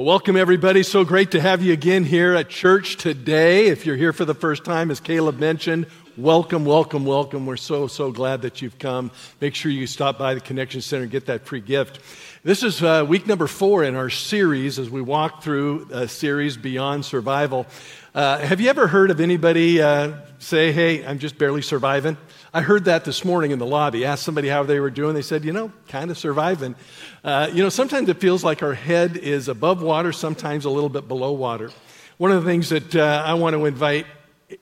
Well, welcome everybody. So great to have you again here at church today. If you're here for the first time, as Caleb mentioned, welcome, welcome, welcome. We're so, so glad that you've come. Make sure you stop by the Connection Center and get that free gift. This is uh, week number four in our series as we walk through a series Beyond Survival. Uh, have you ever heard of anybody uh, say, Hey, I'm just barely surviving? I heard that this morning in the lobby. Asked somebody how they were doing. They said, you know, kind of surviving. Uh, you know, sometimes it feels like our head is above water, sometimes a little bit below water. One of the things that uh, I want to invite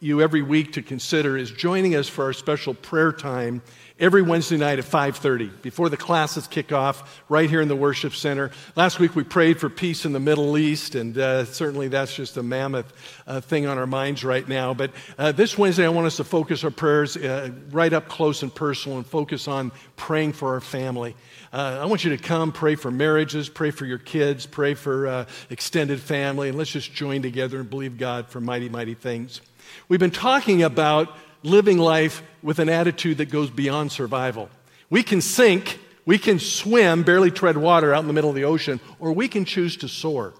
you every week to consider is joining us for our special prayer time every Wednesday night at 5:30 before the classes kick off right here in the worship center. Last week we prayed for peace in the Middle East, and uh, certainly that's just a mammoth uh, thing on our minds right now. But uh, this Wednesday I want us to focus our prayers uh, right up close and personal and focus on praying for our family. Uh, I want you to come pray for marriages, pray for your kids, pray for uh, extended family, and let's just join together and believe God for mighty, mighty things. We've been talking about living life with an attitude that goes beyond survival. We can sink, we can swim, barely tread water out in the middle of the ocean, or we can choose to soar.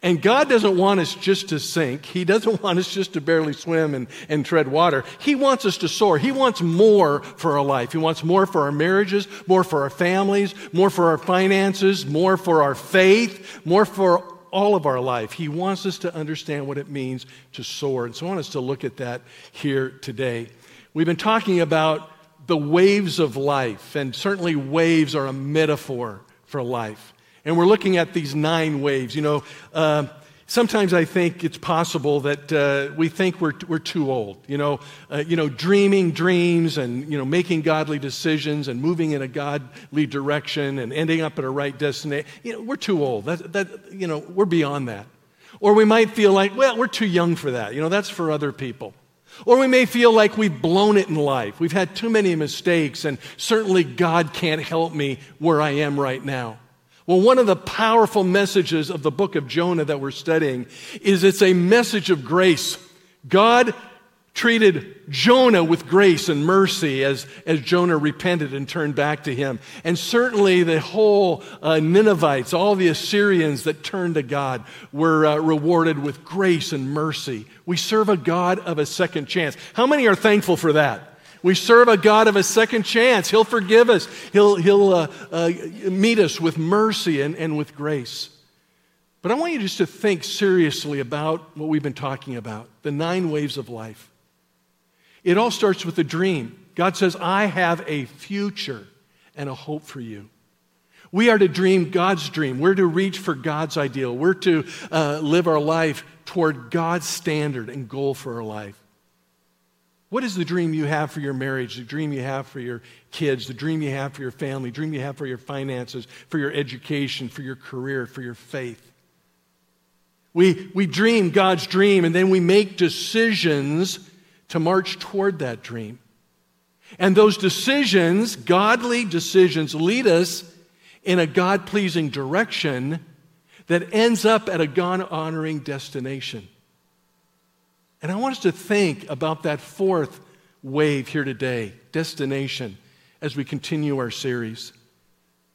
And God doesn't want us just to sink. He doesn't want us just to barely swim and, and tread water. He wants us to soar. He wants more for our life. He wants more for our marriages, more for our families, more for our finances, more for our faith, more for all of our life. He wants us to understand what it means to soar. And so I want us to look at that here today. We've been talking about the waves of life, and certainly waves are a metaphor for life. And we're looking at these nine waves. You know, uh, sometimes I think it's possible that uh, we think we're, we're too old. You know, uh, you know, dreaming dreams and you know making godly decisions and moving in a godly direction and ending up at a right destination. You know, we're too old. That, that you know, we're beyond that. Or we might feel like, well, we're too young for that. You know, that's for other people. Or we may feel like we've blown it in life. We've had too many mistakes, and certainly God can't help me where I am right now. Well, one of the powerful messages of the book of Jonah that we're studying is it's a message of grace. God treated Jonah with grace and mercy as, as Jonah repented and turned back to him. And certainly the whole uh, Ninevites, all the Assyrians that turned to God, were uh, rewarded with grace and mercy. We serve a God of a second chance. How many are thankful for that? We serve a God of a second chance. He'll forgive us, He'll, he'll uh, uh, meet us with mercy and, and with grace. But I want you just to think seriously about what we've been talking about the nine waves of life. It all starts with a dream. God says, I have a future and a hope for you. We are to dream God's dream. We're to reach for God's ideal. We're to uh, live our life toward God's standard and goal for our life. What is the dream you have for your marriage, the dream you have for your kids, the dream you have for your family, the dream you have for your finances, for your education, for your career, for your faith? We, we dream God's dream and then we make decisions to march toward that dream. And those decisions, godly decisions, lead us in a God pleasing direction that ends up at a God honoring destination. And I want us to think about that fourth wave here today destination as we continue our series.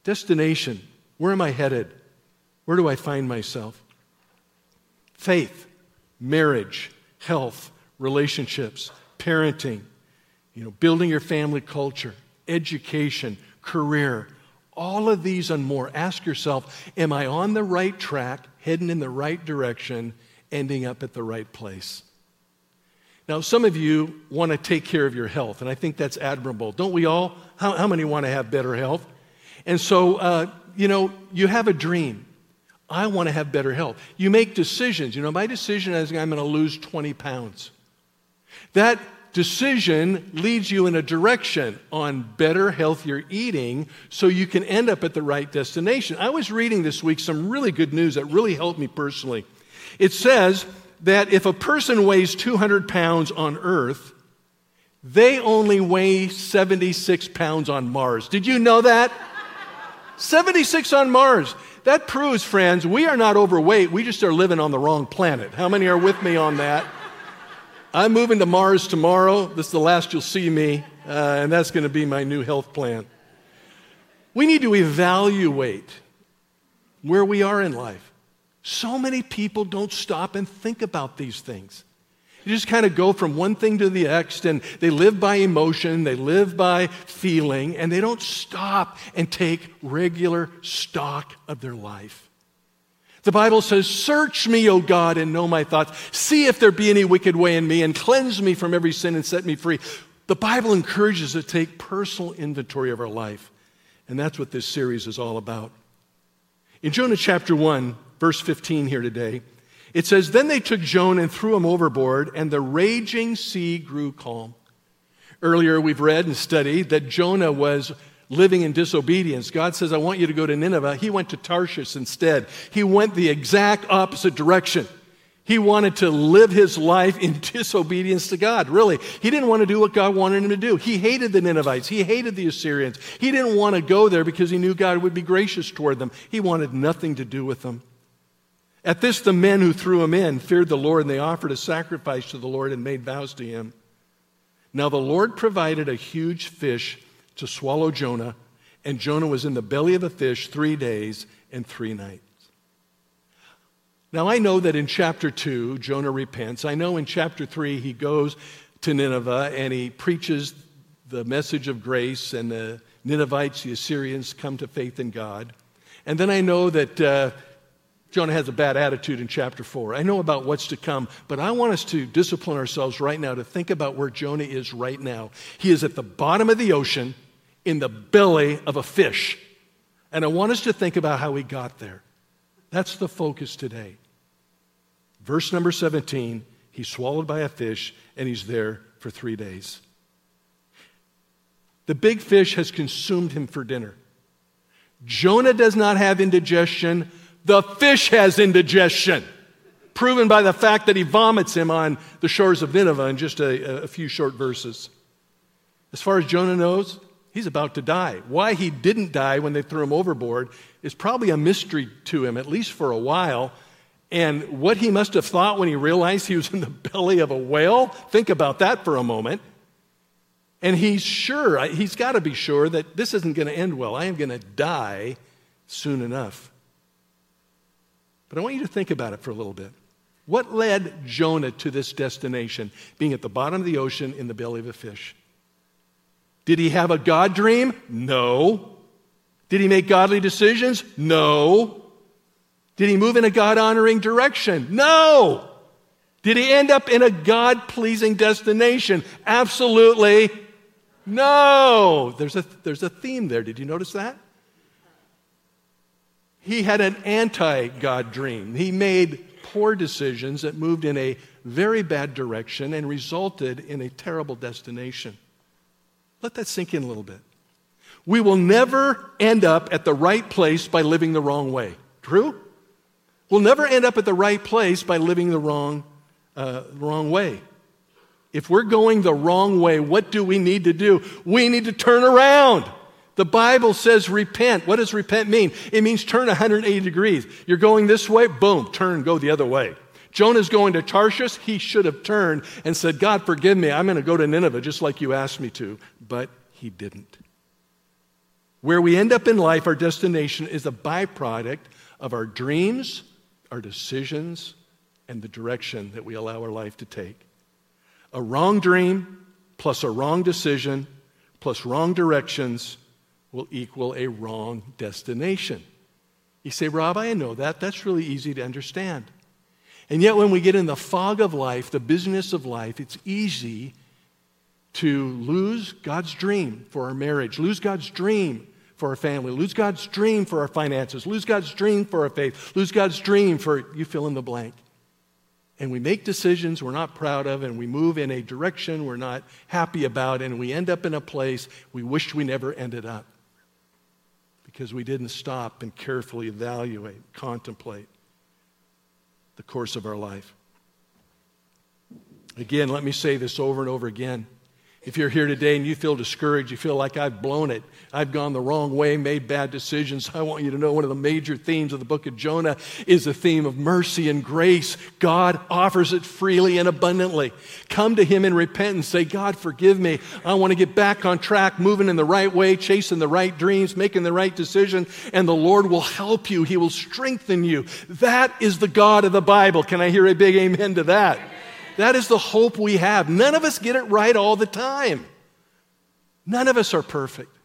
Destination. Where am I headed? Where do I find myself? Faith, marriage, health, relationships, parenting, you know, building your family culture, education, career, all of these and more. Ask yourself, am I on the right track, heading in the right direction, ending up at the right place? Now, some of you want to take care of your health, and I think that's admirable. Don't we all? How, how many want to have better health? And so, uh, you know, you have a dream. I want to have better health. You make decisions. You know, my decision is I'm going to lose 20 pounds. That decision leads you in a direction on better, healthier eating so you can end up at the right destination. I was reading this week some really good news that really helped me personally. It says, that if a person weighs 200 pounds on Earth, they only weigh 76 pounds on Mars. Did you know that? 76 on Mars. That proves, friends, we are not overweight. We just are living on the wrong planet. How many are with me on that? I'm moving to Mars tomorrow. This is the last you'll see me, uh, and that's going to be my new health plan. We need to evaluate where we are in life. So many people don't stop and think about these things. You just kind of go from one thing to the next, and they live by emotion, they live by feeling, and they don't stop and take regular stock of their life. The Bible says, Search me, O God, and know my thoughts. See if there be any wicked way in me, and cleanse me from every sin and set me free. The Bible encourages us to take personal inventory of our life. And that's what this series is all about. In Jonah chapter 1, verse 15 here today, it says, Then they took Jonah and threw him overboard, and the raging sea grew calm. Earlier, we've read and studied that Jonah was living in disobedience. God says, I want you to go to Nineveh. He went to Tarshish instead. He went the exact opposite direction. He wanted to live his life in disobedience to God, really. He didn't want to do what God wanted him to do. He hated the Ninevites. He hated the Assyrians. He didn't want to go there because he knew God would be gracious toward them. He wanted nothing to do with them. At this, the men who threw him in feared the Lord, and they offered a sacrifice to the Lord and made vows to him. Now the Lord provided a huge fish to swallow Jonah, and Jonah was in the belly of the fish three days and three nights. Now, I know that in chapter 2, Jonah repents. I know in chapter 3, he goes to Nineveh and he preaches the message of grace, and the Ninevites, the Assyrians, come to faith in God. And then I know that uh, Jonah has a bad attitude in chapter 4. I know about what's to come, but I want us to discipline ourselves right now to think about where Jonah is right now. He is at the bottom of the ocean in the belly of a fish. And I want us to think about how he got there. That's the focus today. Verse number 17 he's swallowed by a fish and he's there for three days. The big fish has consumed him for dinner. Jonah does not have indigestion, the fish has indigestion, proven by the fact that he vomits him on the shores of Nineveh in just a, a few short verses. As far as Jonah knows, he's about to die. Why he didn't die when they threw him overboard is probably a mystery to him, at least for a while. And what he must have thought when he realized he was in the belly of a whale, think about that for a moment. And he's sure, he's got to be sure that this isn't going to end well. I am going to die soon enough. But I want you to think about it for a little bit. What led Jonah to this destination, being at the bottom of the ocean in the belly of a fish? Did he have a God dream? No. Did he make godly decisions? No. Did he move in a God honoring direction? No. Did he end up in a God pleasing destination? Absolutely no. There's a, there's a theme there. Did you notice that? He had an anti God dream. He made poor decisions that moved in a very bad direction and resulted in a terrible destination. Let that sink in a little bit. We will never end up at the right place by living the wrong way. True? We'll never end up at the right place by living the wrong, uh, wrong way. If we're going the wrong way, what do we need to do? We need to turn around. The Bible says repent. What does repent mean? It means turn 180 degrees. You're going this way, boom, turn, go the other way. Jonah's going to Tarshish. He should have turned and said, God, forgive me. I'm going to go to Nineveh just like you asked me to. But he didn't. Where we end up in life, our destination is a byproduct of our dreams, our decisions and the direction that we allow our life to take. A wrong dream plus a wrong decision plus wrong directions will equal a wrong destination. You say, Rob, I know that. That's really easy to understand. And yet, when we get in the fog of life, the business of life, it's easy to lose God's dream for our marriage, lose God's dream for our family, lose God's dream for our finances, lose God's dream for our faith, lose God's dream for you fill in the blank. And we make decisions we're not proud of, and we move in a direction we're not happy about, and we end up in a place we wish we never ended up because we didn't stop and carefully evaluate, contemplate the course of our life. Again, let me say this over and over again. If you're here today and you feel discouraged, you feel like I've blown it, I've gone the wrong way, made bad decisions, I want you to know one of the major themes of the book of Jonah is the theme of mercy and grace. God offers it freely and abundantly. Come to Him in repentance. Say, God, forgive me. I want to get back on track, moving in the right way, chasing the right dreams, making the right decision, and the Lord will help you. He will strengthen you. That is the God of the Bible. Can I hear a big amen to that? That is the hope we have. None of us get it right all the time. None of us are perfect.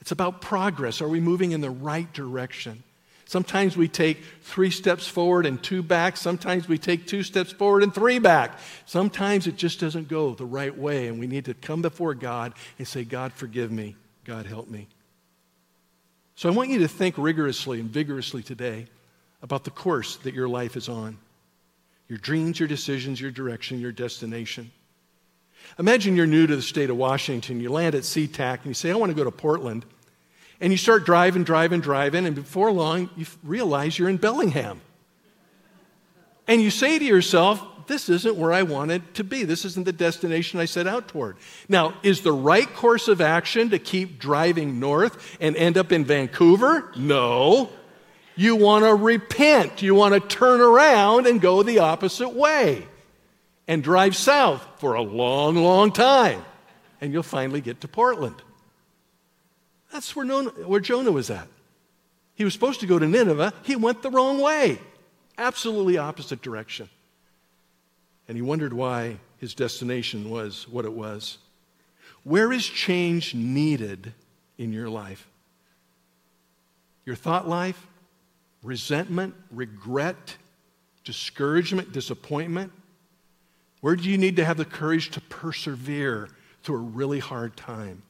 It's about progress. Are we moving in the right direction? Sometimes we take three steps forward and two back. Sometimes we take two steps forward and three back. Sometimes it just doesn't go the right way, and we need to come before God and say, God, forgive me. God, help me. So I want you to think rigorously and vigorously today about the course that your life is on your dreams, your decisions, your direction, your destination. Imagine you're new to the state of Washington. You land at SeaTac and you say, I want to go to Portland. And you start driving, driving, driving, and before long, you realize you're in Bellingham. And you say to yourself, this isn't where I wanted to be. This isn't the destination I set out toward. Now, is the right course of action to keep driving north and end up in Vancouver? No you want to repent. You want to turn around and go the opposite way and drive south for a long, long time. And you'll finally get to Portland. That's where, where Jonah was at. He was supposed to go to Nineveh, he went the wrong way, absolutely opposite direction. And he wondered why his destination was what it was. Where is change needed in your life? Your thought life? Resentment, regret, discouragement, disappointment? Where do you need to have the courage to persevere through a really hard time?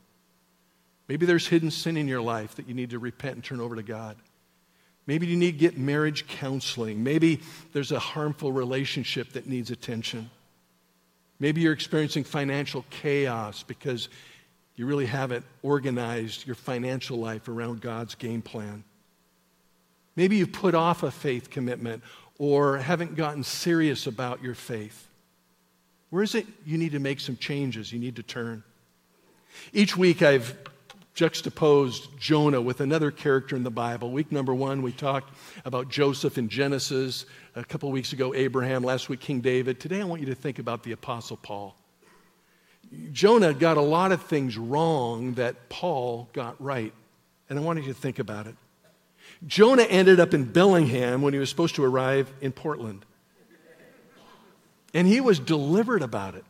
Maybe there's hidden sin in your life that you need to repent and turn over to God. Maybe you need to get marriage counseling. Maybe there's a harmful relationship that needs attention. Maybe you're experiencing financial chaos because you really haven't organized your financial life around God's game plan. Maybe you've put off a faith commitment or haven't gotten serious about your faith. Where is it you need to make some changes? You need to turn. Each week I've juxtaposed Jonah with another character in the Bible. Week number one, we talked about Joseph in Genesis. A couple weeks ago, Abraham. Last week, King David. Today, I want you to think about the Apostle Paul. Jonah got a lot of things wrong that Paul got right. And I want you to think about it. Jonah ended up in Bellingham when he was supposed to arrive in Portland. And he was deliberate about it.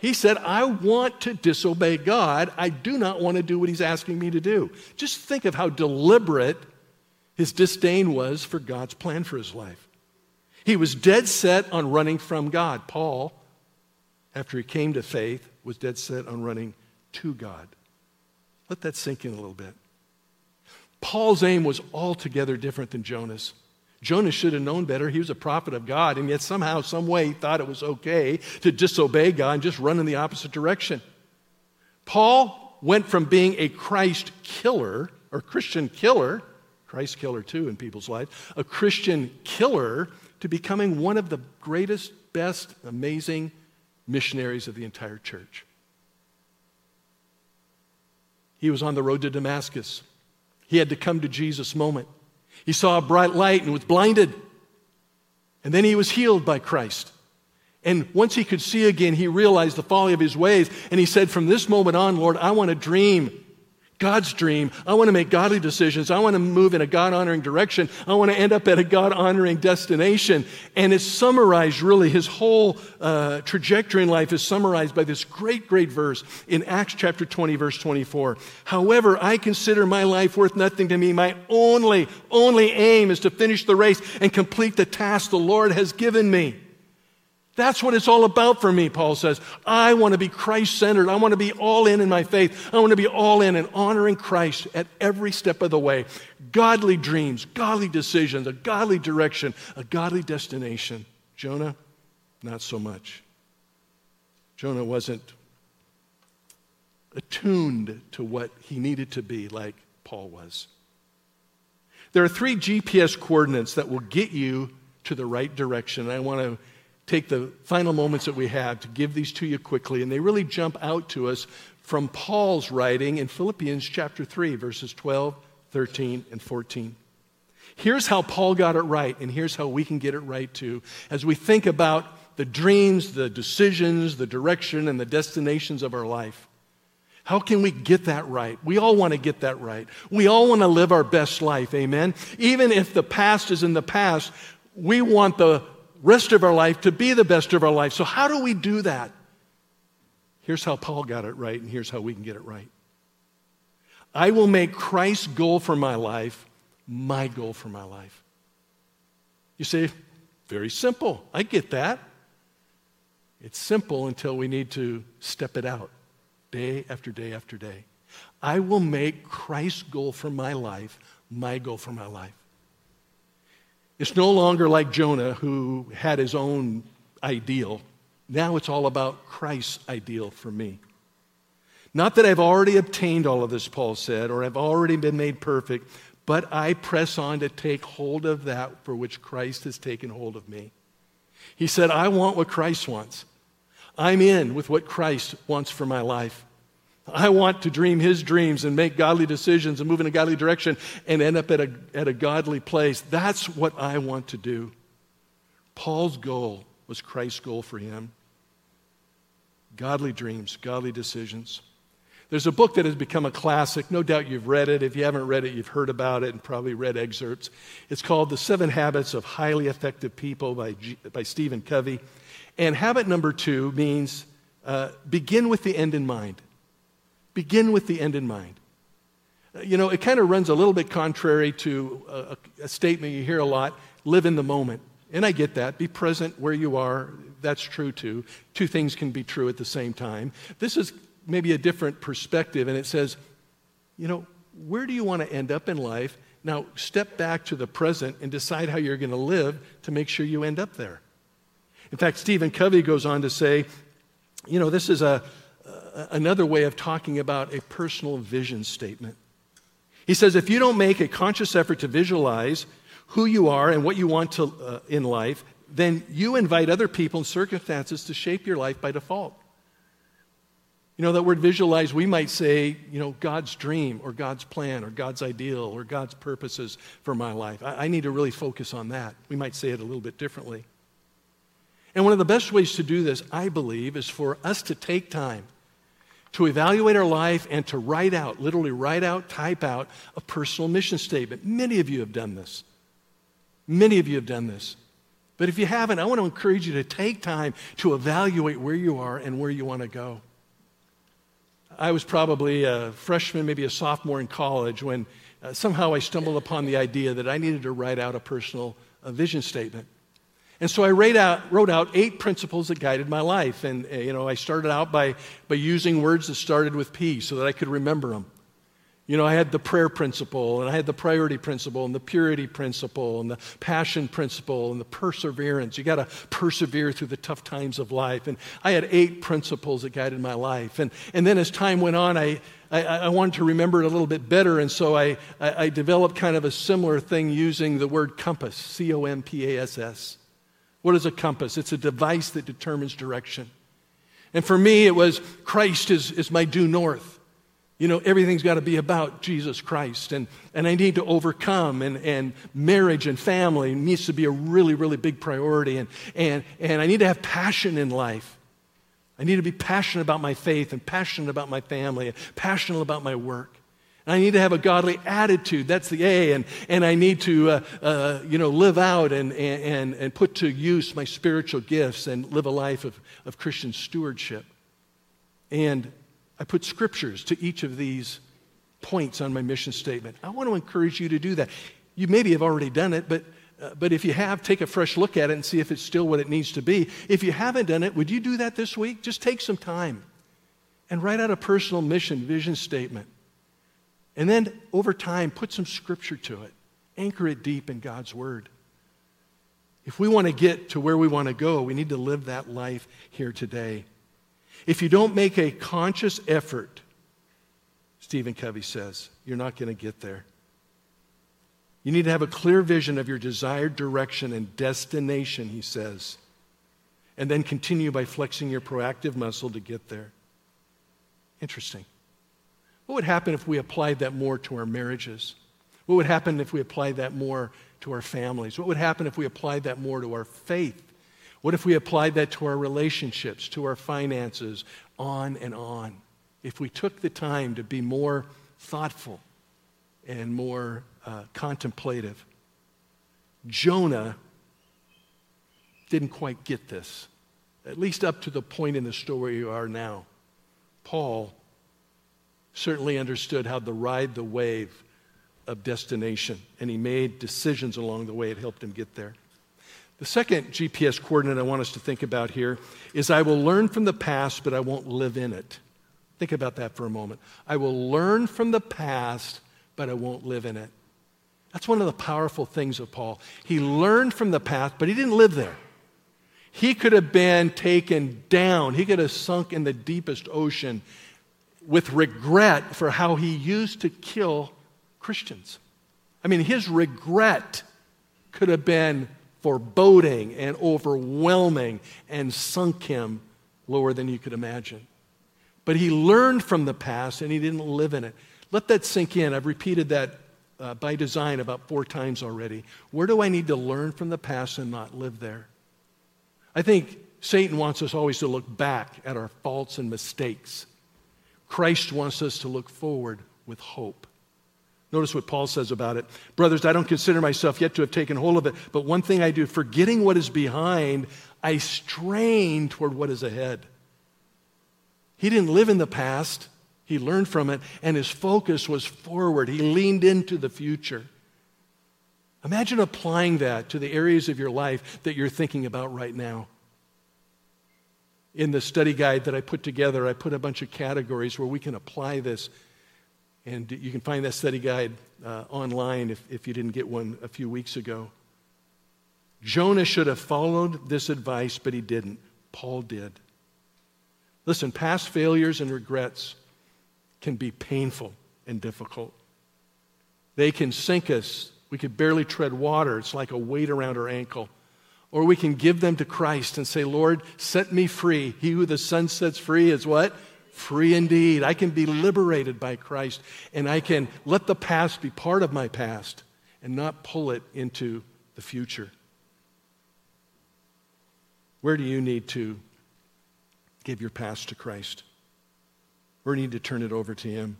He said, I want to disobey God. I do not want to do what he's asking me to do. Just think of how deliberate his disdain was for God's plan for his life. He was dead set on running from God. Paul, after he came to faith, was dead set on running to God. Let that sink in a little bit. Paul's aim was altogether different than Jonah's. Jonah should have known better. He was a prophet of God, and yet somehow, some way, he thought it was okay to disobey God and just run in the opposite direction. Paul went from being a Christ killer or Christian killer, Christ killer too in people's lives, a Christian killer to becoming one of the greatest, best, amazing missionaries of the entire church. He was on the road to Damascus. He had to come to Jesus' moment. He saw a bright light and was blinded. And then he was healed by Christ. And once he could see again, he realized the folly of his ways. And he said, From this moment on, Lord, I want to dream God's dream. I want to make godly decisions. I want to move in a God honoring direction. I want to end up at a God honoring destination. And it's summarized, really, his whole uh, trajectory in life is summarized by this great, great verse in Acts chapter 20, verse 24. However, I consider my life worth nothing to me. My only, only aim is to finish the race and complete the task the Lord has given me. That's what it's all about for me, Paul says. I want to be Christ centered. I want to be all in in my faith. I want to be all in and honoring Christ at every step of the way. Godly dreams, godly decisions, a godly direction, a godly destination. Jonah, not so much. Jonah wasn't attuned to what he needed to be like Paul was. There are three GPS coordinates that will get you to the right direction. I want to take the final moments that we have to give these to you quickly, and they really jump out to us from Paul's writing in Philippians chapter 3, verses 12, 13, and 14. Here's how Paul got it right, and here's how we can get it right too. As we think about the dreams, the decisions, the direction, and the destinations of our life. How can we get that right? We all want to get that right. We all want to live our best life, amen? Even if the past is in the past, we want the rest of our life to be the best of our life. So, how do we do that? Here's how Paul got it right, and here's how we can get it right. I will make Christ's goal for my life my goal for my life. You say, very simple. I get that. It's simple until we need to step it out day after day after day. I will make Christ's goal for my life my goal for my life. It's no longer like Jonah, who had his own ideal. Now it's all about Christ's ideal for me. Not that I've already obtained all of this, Paul said, or I've already been made perfect, but I press on to take hold of that for which Christ has taken hold of me. He said, I want what Christ wants. I'm in with what Christ wants for my life. I want to dream his dreams and make godly decisions and move in a godly direction and end up at a, at a godly place. That's what I want to do. Paul's goal was Christ's goal for him godly dreams, godly decisions. There's a book that has become a classic. No doubt you've read it. If you haven't read it, you've heard about it and probably read excerpts. It's called The Seven Habits of Highly Effective People by, G- by Stephen Covey. And habit number two means uh, begin with the end in mind. Begin with the end in mind. Uh, you know, it kind of runs a little bit contrary to a, a statement you hear a lot live in the moment. And I get that. Be present where you are. That's true too. Two things can be true at the same time. This is maybe a different perspective, and it says, you know, where do you want to end up in life? Now, step back to the present and decide how you're going to live to make sure you end up there. In fact, Stephen Covey goes on to say, you know, this is a, another way of talking about a personal vision statement. He says, if you don't make a conscious effort to visualize who you are and what you want to, uh, in life, then you invite other people and circumstances to shape your life by default. You know, that word visualize, we might say, you know, God's dream or God's plan or God's ideal or God's purposes for my life. I, I, need to really focus on that. We might say it a little bit differently. And one of the best ways to do this, I believe, is for us to take time to evaluate our life and to write out, literally write out, type out a personal mission statement. Many of you have done this. Many of you have done this. But if you haven't, I want to encourage you to take time to evaluate where you are and where you want to go. I was probably a freshman, maybe a sophomore in college, when uh, somehow I stumbled upon the idea that I needed to write out a personal vision statement. And so I wrote out, wrote out eight principles that guided my life. And, uh, you know, I started out by, by using words that started with P so that I could remember them. You know, I had the prayer principle, and I had the priority principle, and the purity principle, and the passion principle, and the perseverance. You got to persevere through the tough times of life. And I had eight principles that guided my life. And, and then as time went on, I, I, I wanted to remember it a little bit better, and so I, I, I developed kind of a similar thing using the word compass C O M P A S S. What is a compass? It's a device that determines direction. And for me, it was Christ is, is my due north. You know, everything's got to be about Jesus Christ. And, and I need to overcome, and, and marriage and family needs to be a really, really big priority. And, and, and I need to have passion in life. I need to be passionate about my faith and passionate about my family and passionate about my work. I need to have a godly attitude. That's the A. And, and I need to, uh, uh, you know, live out and, and, and put to use my spiritual gifts and live a life of, of Christian stewardship. And I put scriptures to each of these points on my mission statement. I want to encourage you to do that. You maybe have already done it, but, uh, but if you have, take a fresh look at it and see if it's still what it needs to be. If you haven't done it, would you do that this week? Just take some time and write out a personal mission, vision statement. And then over time, put some scripture to it. Anchor it deep in God's Word. If we want to get to where we want to go, we need to live that life here today. If you don't make a conscious effort, Stephen Covey says, you're not going to get there. You need to have a clear vision of your desired direction and destination, he says. and then continue by flexing your proactive muscle to get there. Interesting. What would happen if we applied that more to our marriages? What would happen if we applied that more to our families? What would happen if we applied that more to our faith? What if we applied that to our relationships, to our finances, on and on? If we took the time to be more thoughtful and more uh, contemplative. Jonah didn't quite get this, at least up to the point in the story you are now. Paul certainly understood how to ride the wave of destination, and he made decisions along the way. It helped him get there. The second GPS coordinate I want us to think about here is I will learn from the past, but I won't live in it. Think about that for a moment. I will learn from the past, but I won't live in it. That's one of the powerful things of Paul. He learned from the past, but he didn't live there. He could have been taken down, he could have sunk in the deepest ocean with regret for how he used to kill Christians. I mean, his regret could have been foreboding and overwhelming and sunk him lower than you could imagine. But he learned from the past and he didn't live in it. Let that sink in. I've repeated that uh, by design about four times already. Where do I need to learn from the past and not live there? I think Satan wants us always to look back at our faults and mistakes. Christ wants us to look forward with hope. Notice what Paul says about it. Brothers, I don't consider myself yet to have taken hold of it, but one thing I do, forgetting what is behind, I strain toward what is ahead. He didn't live in the past, he learned from it, and his focus was forward. He leaned into the future. Imagine applying that to the areas of your life that you're thinking about right now. In the study guide that I put together, I put a bunch of categories where we can apply this. And you can find that study guide uh, online if, if you didn't get one a few weeks ago. Jonah should have followed this advice, but he didn't. Paul did. Listen, past failures and regrets can be painful and difficult. They can sink us. We could barely tread water. It's like a weight around our ankle. Or we can give them to Christ and say, Lord, set me free. He who the Son sets free is what? Free indeed. I can be liberated by Christ, and I can let the past be part of my past and not pull it into the future. Where do you need to give your past to Christ? Where do you need to turn it over to Him?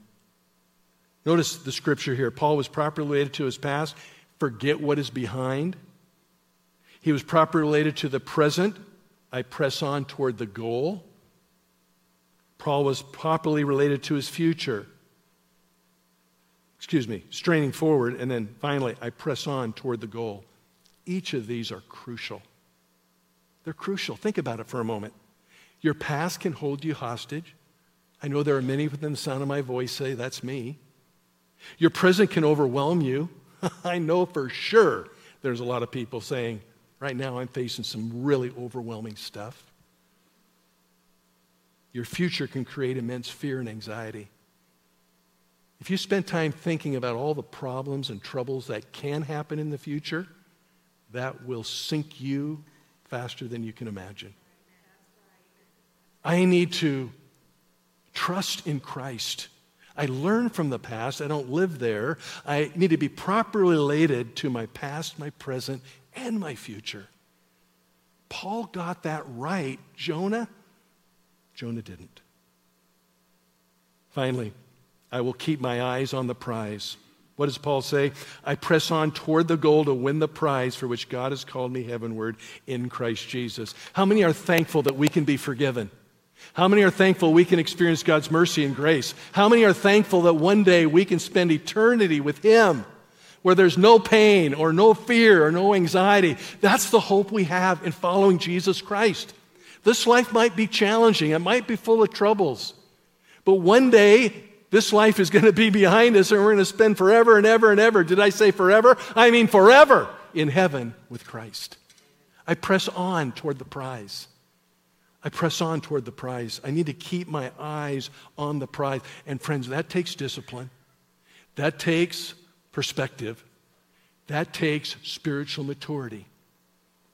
Notice the scripture here. Paul was properly related to his past. Forget what is behind. He was properly related to the present. I press on toward the goal. Paul was properly related to his future. Excuse me, straining forward. And then finally, I press on toward the goal. Each of these are crucial. They're crucial. Think about it for a moment. Your past can hold you hostage. I know there are many within the sound of my voice say, That's me. Your present can overwhelm you. I know for sure there's a lot of people saying, Right now I'm facing some really overwhelming stuff. Your future can create immense fear and anxiety. If you spend time thinking about all the problems and troubles that can happen in the future, that will sink you faster than you can imagine. I need to trust in Christ. I learn from the past. I don't live there. I need to be properly related to my past, my present, and my future. Paul got that right. Jonah, Jonah didn't. Finally, I will keep my eyes on the prize. What does Paul say? I press on toward the goal to win the prize for which God has called me heavenward in Christ Jesus. How many are thankful that we can be forgiven? How many are thankful we can experience God's mercy and grace? How many are thankful that one day we can spend eternity with Him where there's no pain or no fear or no anxiety? That's the hope we have in following Jesus Christ. This life might be challenging, it might be full of troubles, but one day this life is going to be behind us and we're going to spend forever and ever and ever. Did I say forever? I mean forever in heaven with Christ. I press on toward the prize. I press on toward the prize. I need to keep my eyes on the prize. And friends, that takes discipline. That takes perspective. That takes spiritual maturity.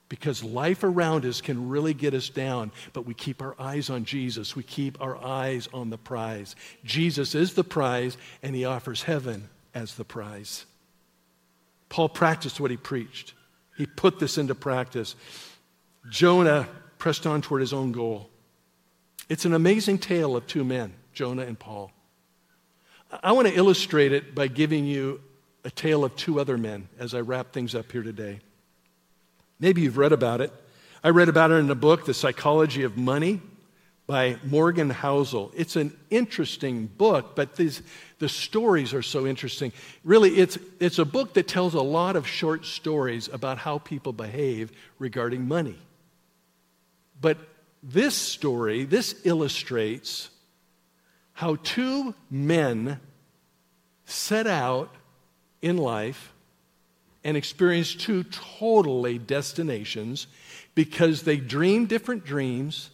because life around us can really get us down, but we keep our eyes on Jesus. We keep our eyes on the prize. Jesus is the prize, and he offers heaven as the prize. Paul practiced what he preached, he put this into practice. Jonah pressed on toward his own goal. It's an amazing tale of two men, Jonah and Paul. I want to illustrate it by giving you a tale of two other men as I wrap things up here today. Maybe you've read about it. I read about it in a book, The Psychology of Money by Morgan Housel. It's an interesting book, but these, the stories are so interesting. Really, it's, it's a book that tells a lot of short stories about how people behave regarding money. But this story, this illustrates how two men set out in life and experienced two totally destinations because they dreamed different dreams,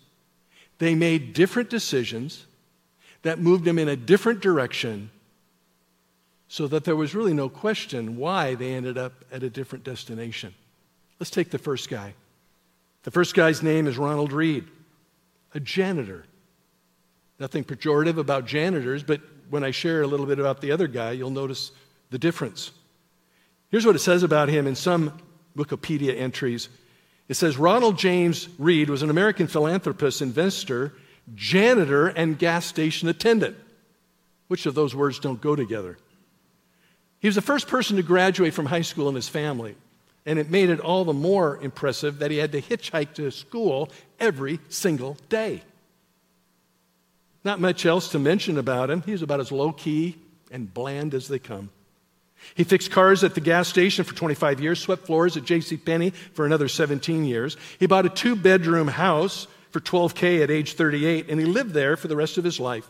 they made different decisions that moved them in a different direction, so that there was really no question why they ended up at a different destination. Let's take the first guy. The first guy's name is Ronald Read, a janitor. Nothing pejorative about janitors, but when I share a little bit about the other guy, you'll notice the difference. Here's what it says about him in some Wikipedia entries. It says Ronald James Read was an American philanthropist, investor, janitor, and gas station attendant. Which of those words don't go together? He was the first person to graduate from high school in his family, and it made it all the more impressive that he had to hitchhike to school every single day. Not much else to mention about him. He was about as low key and bland as they come. He fixed cars at the gas station for 25 years, swept floors at J.C. Penney for another 17 years. He bought a two bedroom house for 12K at age 38, and he lived there for the rest of his life.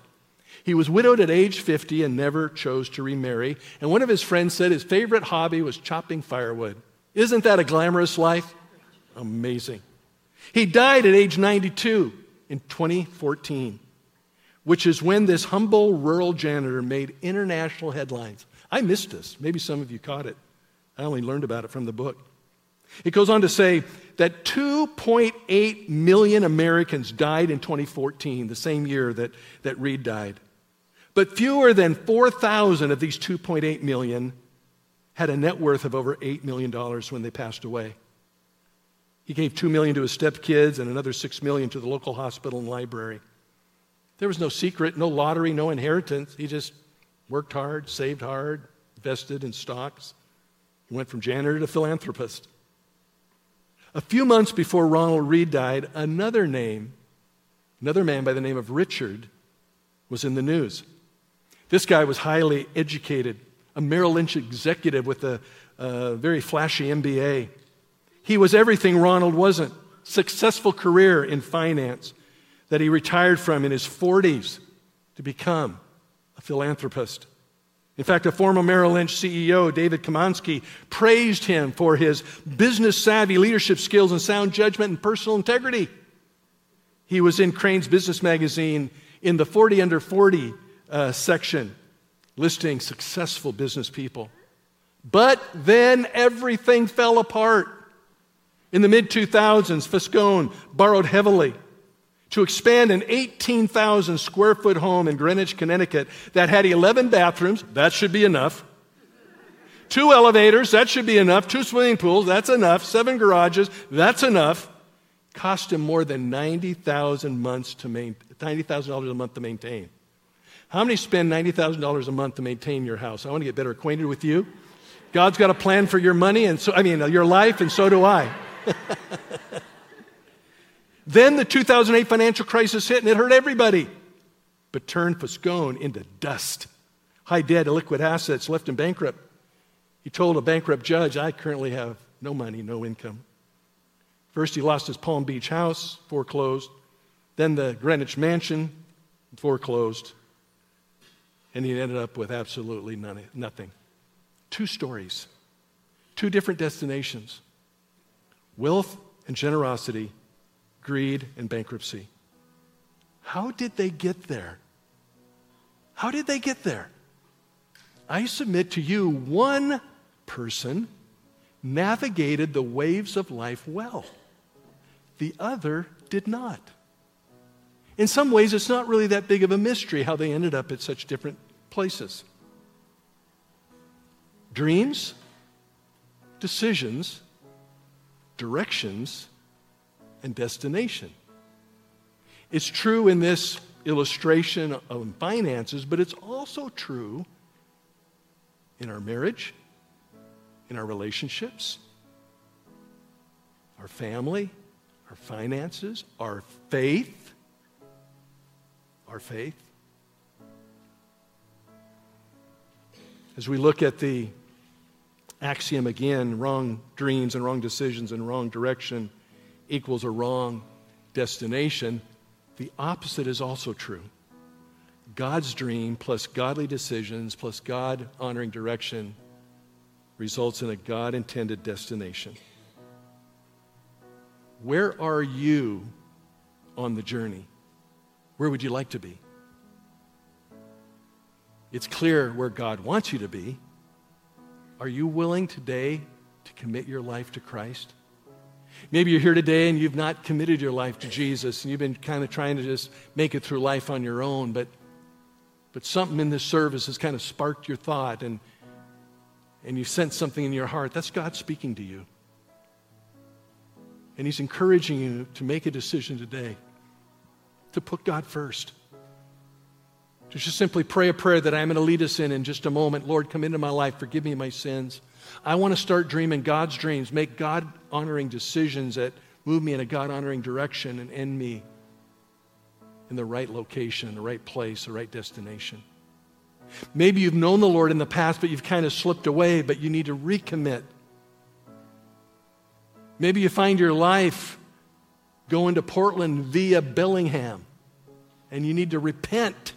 He was widowed at age 50 and never chose to remarry. And one of his friends said his favorite hobby was chopping firewood. Isn't that a glamorous life? Amazing. He died at age 92 in 2014 which is when this humble rural janitor made international headlines. I missed this. Maybe some of you caught it. I only learned about it from the book. It goes on to say that 2.8 million Americans died in 2014, the same year that, that Read died. But fewer than 4,000 of these 2.8 million had a net worth of over $8 million when they passed away. He gave 2 million to his stepkids and another 6 million to the local hospital and library. There was no secret, no lottery, no inheritance. He just worked hard, saved hard, invested in stocks. He went from janitor to philanthropist. A few months before Ronald Read died, another name, another man by the name of Richard, was in the news. This guy was highly educated, a Merrill Lynch executive with a, a very flashy MBA. He was everything Ronald wasn't successful career in finance, that he retired from in his 40s to become philanthropist. In fact, a former Merrill Lynch CEO, David Komansky, praised him for his business savvy leadership skills and sound judgment and personal integrity. He was in Crain's Business Magazine in the 40 under 40 uh, section, listing successful business people. But then everything fell apart. In the mid 2000s, Fuscone borrowed heavily to expand an 18,000 square foot home in Greenwich, Connecticut that had 11 bathrooms. That should be enough. Two elevators, that should be enough. Two swimming pools, that's enough. Seven garages, that's enough. Cost him more than 90,000 months to main, $90,000 a month to maintain. How many spend $90,000 a month to maintain your house? I want to get better acquainted with you. God's got a plan for your money and so I mean your life and so do I. Then the 2008 financial crisis hit and it hurt everybody, but turned Fuscone into dust. High debt, liquid assets, left him bankrupt. He told a bankrupt judge, I currently have no money, no income. First, he lost his Palm Beach house, foreclosed. Then the Greenwich mansion, foreclosed. And he ended up with absolutely none, nothing. Two stories, two different destinations wealth and generosity greed, and bankruptcy. How did they get there? How did they get there? I submit to you one person navigated the waves of life well, the other did not. In some ways, it's not really that big of a mystery how they ended up at such different places. Dreams, decisions, directions, and destination. It's true in this illustration of finances, but it's also true in our marriage, in our relationships, our family, our finances, our faith, our faith. As we look at the axiom again, wrong dreams and wrong decisions and wrong direction equals a wrong destination, the opposite is also true. God's dream plus godly decisions plus God honoring direction results in a God intended destination. Where are you on the journey? Where would you like to be? It's clear where God wants you to be. Are you willing today to commit your life to Christ? Maybe you're here today and you've not committed your life to Jesus and you've been kind of trying to just make it through life on your own, but, but something in this service has kind of sparked your thought and, and you sense something in your heart. That's God speaking to you. And He's encouraging you to make a decision today to put God first. To just simply pray a prayer that I'm going to lead us in in just a moment. Lord, come into my life, forgive me my sins. I want to start dreaming God's dreams, make God honoring decisions that move me in a God honoring direction and end me in the right location, the right place, the right destination. Maybe you've known the Lord in the past, but you've kind of slipped away, but you need to recommit. Maybe you find your life going to Portland via Bellingham, and you need to repent,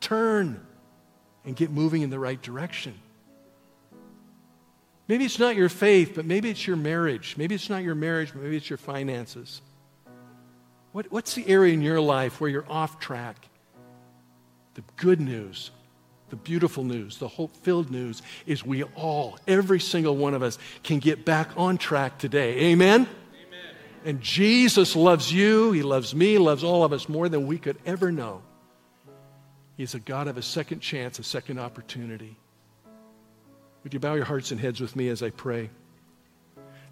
turn, and get moving in the right direction. Maybe it's not your faith, but maybe it's your marriage. Maybe it's not your marriage, but maybe it's your finances. What, what's the area in your life where you're off track? The good news, the beautiful news, the hope filled news is we all, every single one of us, can get back on track today. Amen? Amen? And Jesus loves you, He loves me, loves all of us more than we could ever know. He's a God of a second chance, a second opportunity. Would you bow your hearts and heads with me as I pray?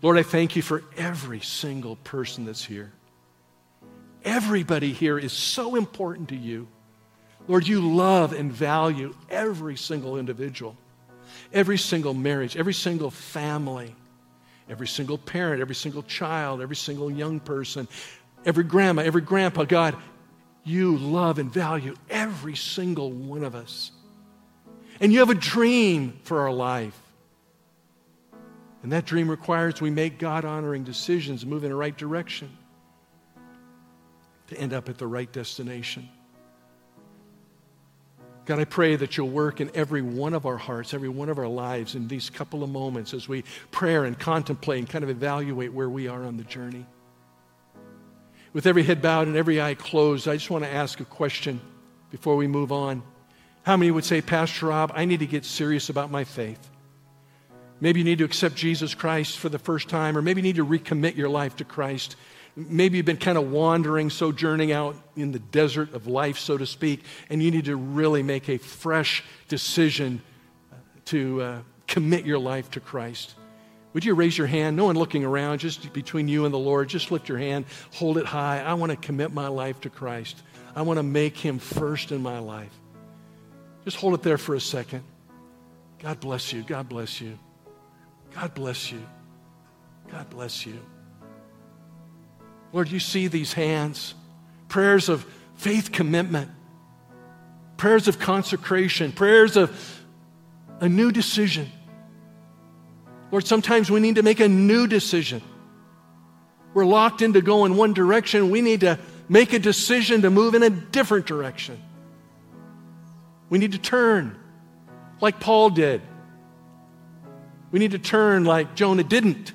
Lord, I thank you for every single person that's here. Everybody here is so important to you. Lord, you love and value every single individual, every single marriage, every single family, every single parent, every single child, every single young person, every grandma, every grandpa. God, you love and value every single one of us. And you have a dream for our life. And that dream requires we make God honoring decisions, move in the right direction to end up at the right destination. God, I pray that you'll work in every one of our hearts, every one of our lives in these couple of moments as we pray and contemplate and kind of evaluate where we are on the journey. With every head bowed and every eye closed, I just want to ask a question before we move on. How many would say, Pastor Rob, I need to get serious about my faith? Maybe you need to accept Jesus Christ for the first time, or maybe you need to recommit your life to Christ. Maybe you've been kind of wandering, sojourning out in the desert of life, so to speak, and you need to really make a fresh decision to uh, commit your life to Christ. Would you raise your hand? No one looking around, just between you and the Lord. Just lift your hand, hold it high. I want to commit my life to Christ. I want to make him first in my life. Just hold it there for a second. God bless you. God bless you. God bless you. God bless you. Lord, you see these hands, prayers of faith commitment, prayers of consecration, prayers of a new decision. Lord, sometimes we need to make a new decision. We're locked into going one direction. We need to make a decision to move in a different direction. We need to turn like Paul did. We need to turn like Jonah didn't.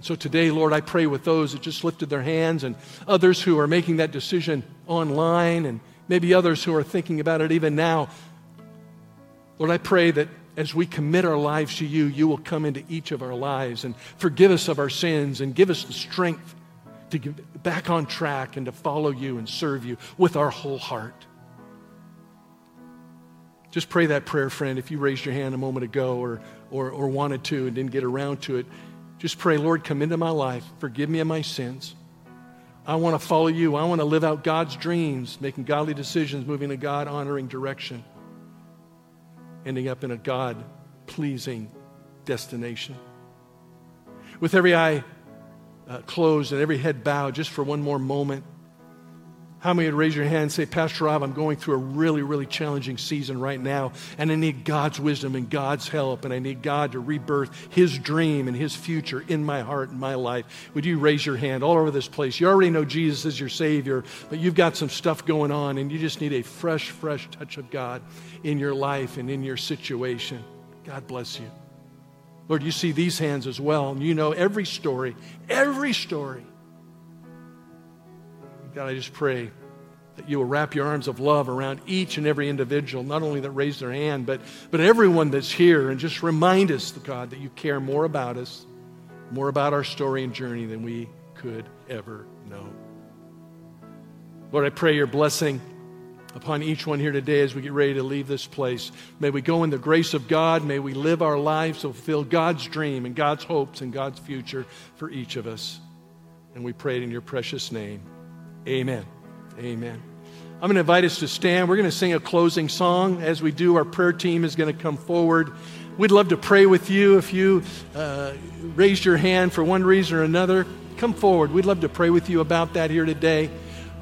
So today, Lord, I pray with those that just lifted their hands and others who are making that decision online and maybe others who are thinking about it even now. Lord, I pray that as we commit our lives to you, you will come into each of our lives and forgive us of our sins and give us the strength to get back on track and to follow you and serve you with our whole heart. Just pray that prayer, friend. If you raised your hand a moment ago or, or, or wanted to and didn't get around to it, just pray, Lord, come into my life. Forgive me of my sins. I want to follow you. I want to live out God's dreams, making godly decisions, moving in a God honoring direction, ending up in a God pleasing destination. With every eye uh, closed and every head bowed, just for one more moment, how many would raise your hand and say, Pastor Rob, I'm going through a really, really challenging season right now, and I need God's wisdom and God's help, and I need God to rebirth His dream and His future in my heart and my life? Would you raise your hand all over this place? You already know Jesus is your Savior, but you've got some stuff going on, and you just need a fresh, fresh touch of God in your life and in your situation. God bless you. Lord, you see these hands as well, and you know every story, every story God, I just pray that you will wrap your arms of love around each and every individual, not only that raised their hand, but, but everyone that's here, and just remind us, God, that you care more about us, more about our story and journey than we could ever know. Lord, I pray your blessing upon each one here today as we get ready to leave this place. May we go in the grace of God. May we live our lives to fulfill God's dream and God's hopes and God's future for each of us. And we pray it in your precious name. Amen. Amen. I'm going to invite us to stand. We're going to sing a closing song. As we do, our prayer team is going to come forward. We'd love to pray with you. If you uh, raised your hand for one reason or another, come forward. We'd love to pray with you about that here today.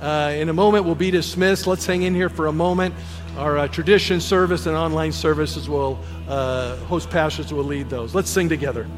Uh, in a moment, we'll be dismissed. Let's hang in here for a moment. Our uh, tradition service and online services will, uh, host pastors will lead those. Let's sing together.